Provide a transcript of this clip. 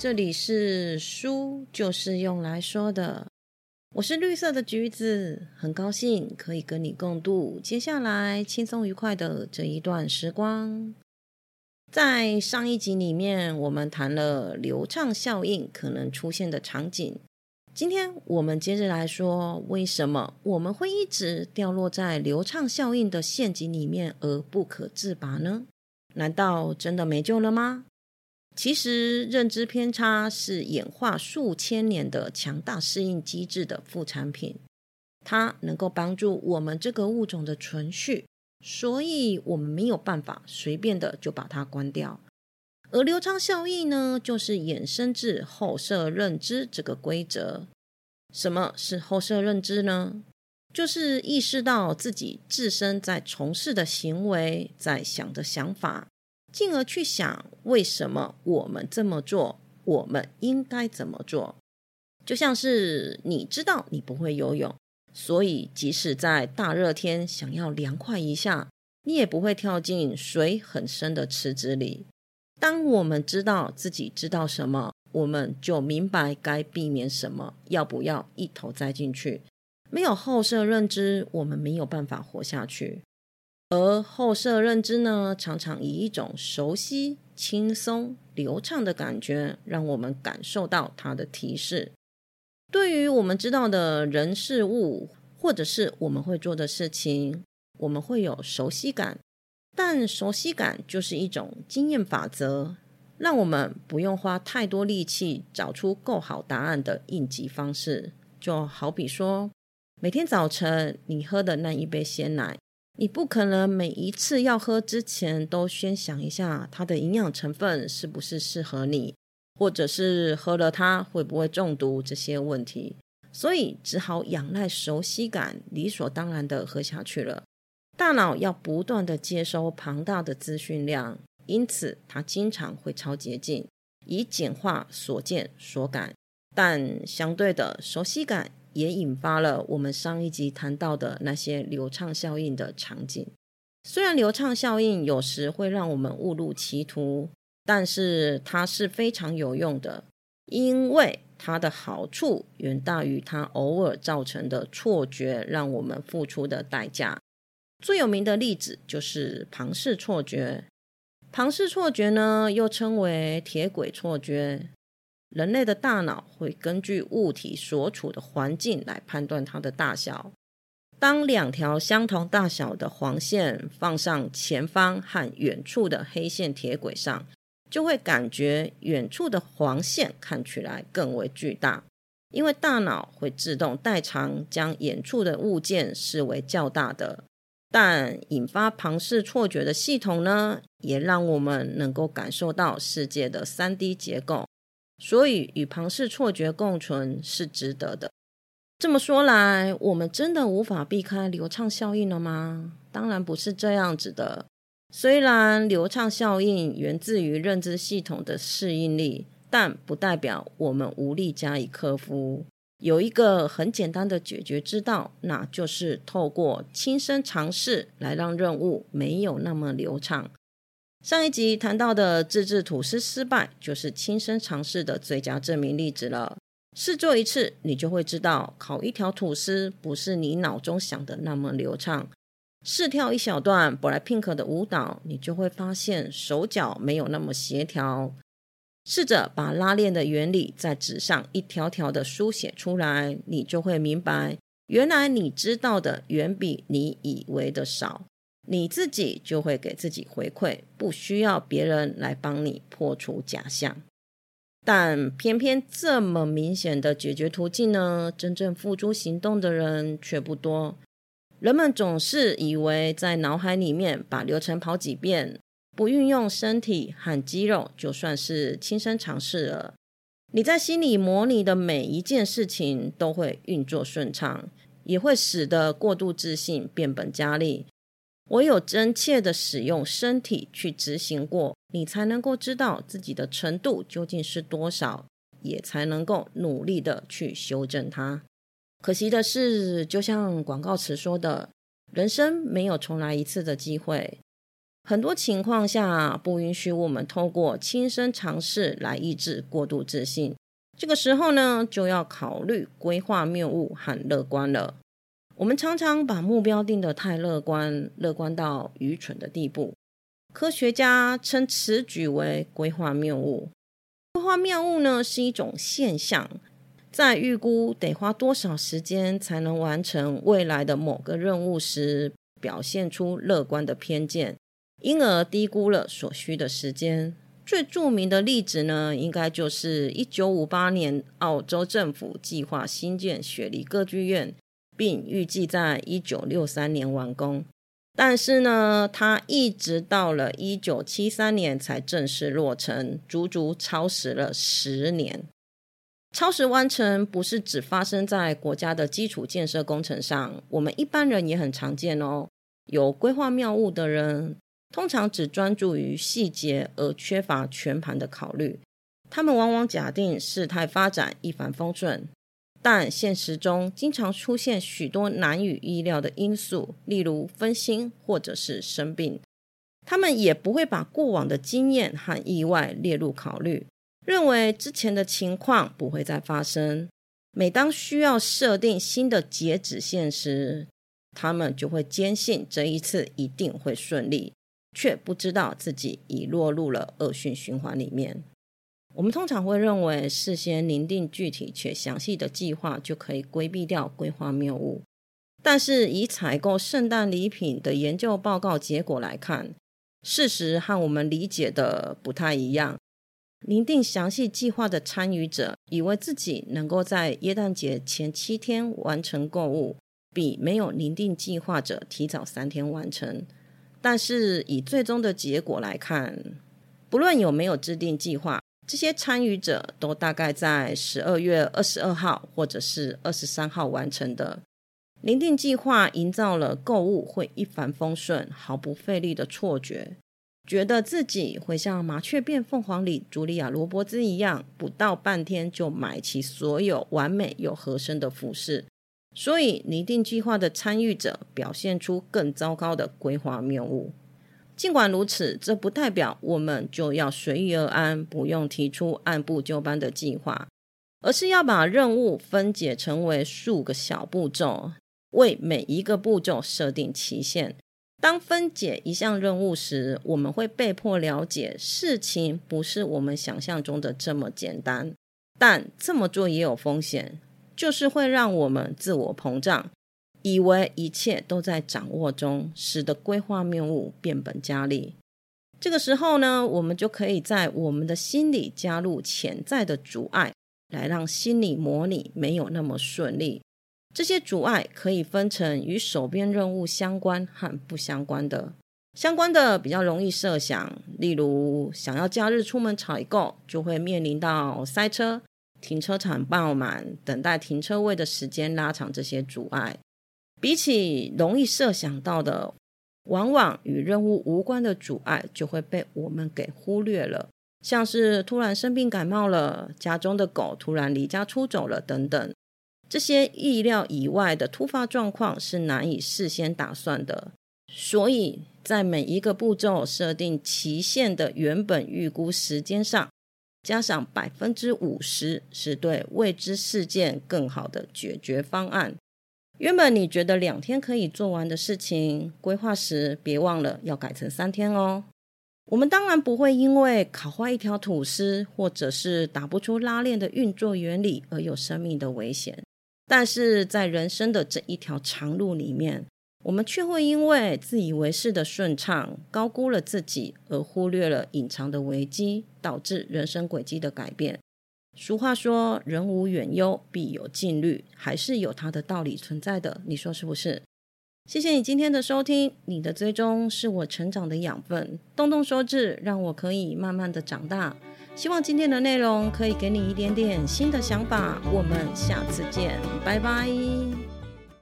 这里是书，就是用来说的。我是绿色的橘子，很高兴可以跟你共度接下来轻松愉快的这一段时光。在上一集里面，我们谈了流畅效应可能出现的场景。今天我们接着来说，为什么我们会一直掉落在流畅效应的陷阱里面而不可自拔呢？难道真的没救了吗？其实，认知偏差是演化数千年的强大适应机制的副产品，它能够帮助我们这个物种的存续，所以我们没有办法随便的就把它关掉。而流畅效应呢，就是衍生自后设认知这个规则。什么是后设认知呢？就是意识到自己自身在从事的行为，在想的想法。进而去想为什么我们这么做，我们应该怎么做？就像是你知道你不会游泳，所以即使在大热天想要凉快一下，你也不会跳进水很深的池子里。当我们知道自己知道什么，我们就明白该避免什么，要不要一头栽进去。没有后设认知，我们没有办法活下去。而后设认知呢，常常以一种熟悉、轻松、流畅的感觉，让我们感受到它的提示。对于我们知道的人事物，或者是我们会做的事情，我们会有熟悉感。但熟悉感就是一种经验法则，让我们不用花太多力气找出够好答案的应急方式。就好比说，每天早晨你喝的那一杯鲜奶。你不可能每一次要喝之前都先想一下它的营养成分是不是适合你，或者是喝了它会不会中毒这些问题，所以只好仰赖熟悉感，理所当然的喝下去了。大脑要不断的接收庞大的资讯量，因此它经常会超捷径，以简化所见所感，但相对的熟悉感。也引发了我们上一集谈到的那些流畅效应的场景。虽然流畅效应有时会让我们误入歧途，但是它是非常有用的，因为它的好处远大于它偶尔造成的错觉让我们付出的代价。最有名的例子就是庞氏错觉。庞氏错觉呢，又称为铁轨错觉。人类的大脑会根据物体所处的环境来判断它的大小。当两条相同大小的黄线放上前方和远处的黑线铁轨上，就会感觉远处的黄线看起来更为巨大，因为大脑会自动代偿将远处的物件视为较大的。但引发庞氏错觉的系统呢，也让我们能够感受到世界的三 D 结构。所以，与庞氏错觉共存是值得的。这么说来，我们真的无法避开流畅效应了吗？当然不是这样子的。虽然流畅效应源自于认知系统的适应力，但不代表我们无力加以克服。有一个很简单的解决之道，那就是透过亲身尝试来让任务没有那么流畅。上一集谈到的自制吐司失败，就是亲身尝试的最佳证明例子了。试做一次，你就会知道，烤一条吐司不是你脑中想的那么流畅。试跳一小段 BLACKPINK 的舞蹈，你就会发现手脚没有那么协调。试着把拉链的原理在纸上一条条的书写出来，你就会明白，原来你知道的远比你以为的少。你自己就会给自己回馈，不需要别人来帮你破除假象。但偏偏这么明显的解决途径呢，真正付诸行动的人却不多。人们总是以为在脑海里面把流程跑几遍，不运用身体和肌肉，就算是亲身尝试了。你在心里模拟的每一件事情都会运作顺畅，也会使得过度自信变本加厉。唯有真切的使用身体去执行过，你才能够知道自己的程度究竟是多少，也才能够努力的去修正它。可惜的是，就像广告词说的：“人生没有重来一次的机会。”很多情况下不允许我们透过亲身尝试来抑制过度自信。这个时候呢，就要考虑规划谬误和乐观了。我们常常把目标定得太乐观，乐观到愚蠢的地步。科学家称此举为规划谬误。规划谬误呢，是一种现象，在预估得花多少时间才能完成未来的某个任务时，表现出乐观的偏见，因而低估了所需的时间。最著名的例子呢，应该就是一九五八年，澳洲政府计划新建雪梨歌剧院，并预计在一九六三年完工。但是呢，它一直到了一九七三年才正式落成，足足超时了十年。超时完成不是只发生在国家的基础建设工程上，我们一般人也很常见哦。有规划谬误的人。通常只专注于细节而缺乏全盘的考虑，他们往往假定事态发展一帆风顺，但现实中经常出现许多难以预料的因素，例如分心或者是生病。他们也不会把过往的经验和意外列入考虑，认为之前的情况不会再发生。每当需要设定新的截止线时，他们就会坚信这一次一定会顺利。却不知道自己已落入了恶性循环里面。我们通常会认为，事先拟定具体且详细的计划就可以规避掉规划谬误。但是，以采购圣诞礼品的研究报告结果来看，事实和我们理解的不太一样。拟定详细计划的参与者以为自己能够在耶诞节前七天完成购物，比没有拟定计划者提早三天完成。但是以最终的结果来看，不论有没有制定计划，这些参与者都大概在十二月二十二号或者是二十三号完成的。拟定计划营造了购物会一帆风顺、毫不费力的错觉，觉得自己会像《麻雀变凤凰》里茱莉亚·罗伯兹一样，不到半天就买齐所有完美又合身的服饰。所以，拟定计划的参与者表现出更糟糕的规划谬误。尽管如此，这不代表我们就要随遇而安，不用提出按部就班的计划，而是要把任务分解成为数个小步骤，为每一个步骤设定期限。当分解一项任务时，我们会被迫了解事情不是我们想象中的这么简单，但这么做也有风险。就是会让我们自我膨胀，以为一切都在掌握中，使得规划谬误变本加厉。这个时候呢，我们就可以在我们的心里加入潜在的阻碍，来让心理模拟没有那么顺利。这些阻碍可以分成与手边任务相关和不相关的。相关的比较容易设想，例如想要假日出门采购，就会面临到塞车。停车场爆满，等待停车位的时间拉长，这些阻碍，比起容易设想到的，往往与任务无关的阻碍，就会被我们给忽略了。像是突然生病感冒了，家中的狗突然离家出走了等等，这些意料以外的突发状况是难以事先打算的。所以在每一个步骤设定期限的原本预估时间上。加上百分之五十是对未知事件更好的解决方案。原本你觉得两天可以做完的事情，规划时别忘了要改成三天哦。我们当然不会因为烤坏一条吐司，或者是打不出拉链的运作原理而有生命的危险，但是在人生的这一条长路里面。我们却会因为自以为是的顺畅，高估了自己，而忽略了隐藏的危机，导致人生轨迹的改变。俗话说：“人无远忧，必有近虑”，还是有它的道理存在的。你说是不是？谢谢你今天的收听，你的追踪是我成长的养分。动动手指，让我可以慢慢的长大。希望今天的内容可以给你一点点新的想法。我们下次见，拜拜。